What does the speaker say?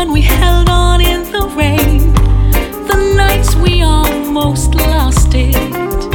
when we held on in the rain, the nights we almost lost it.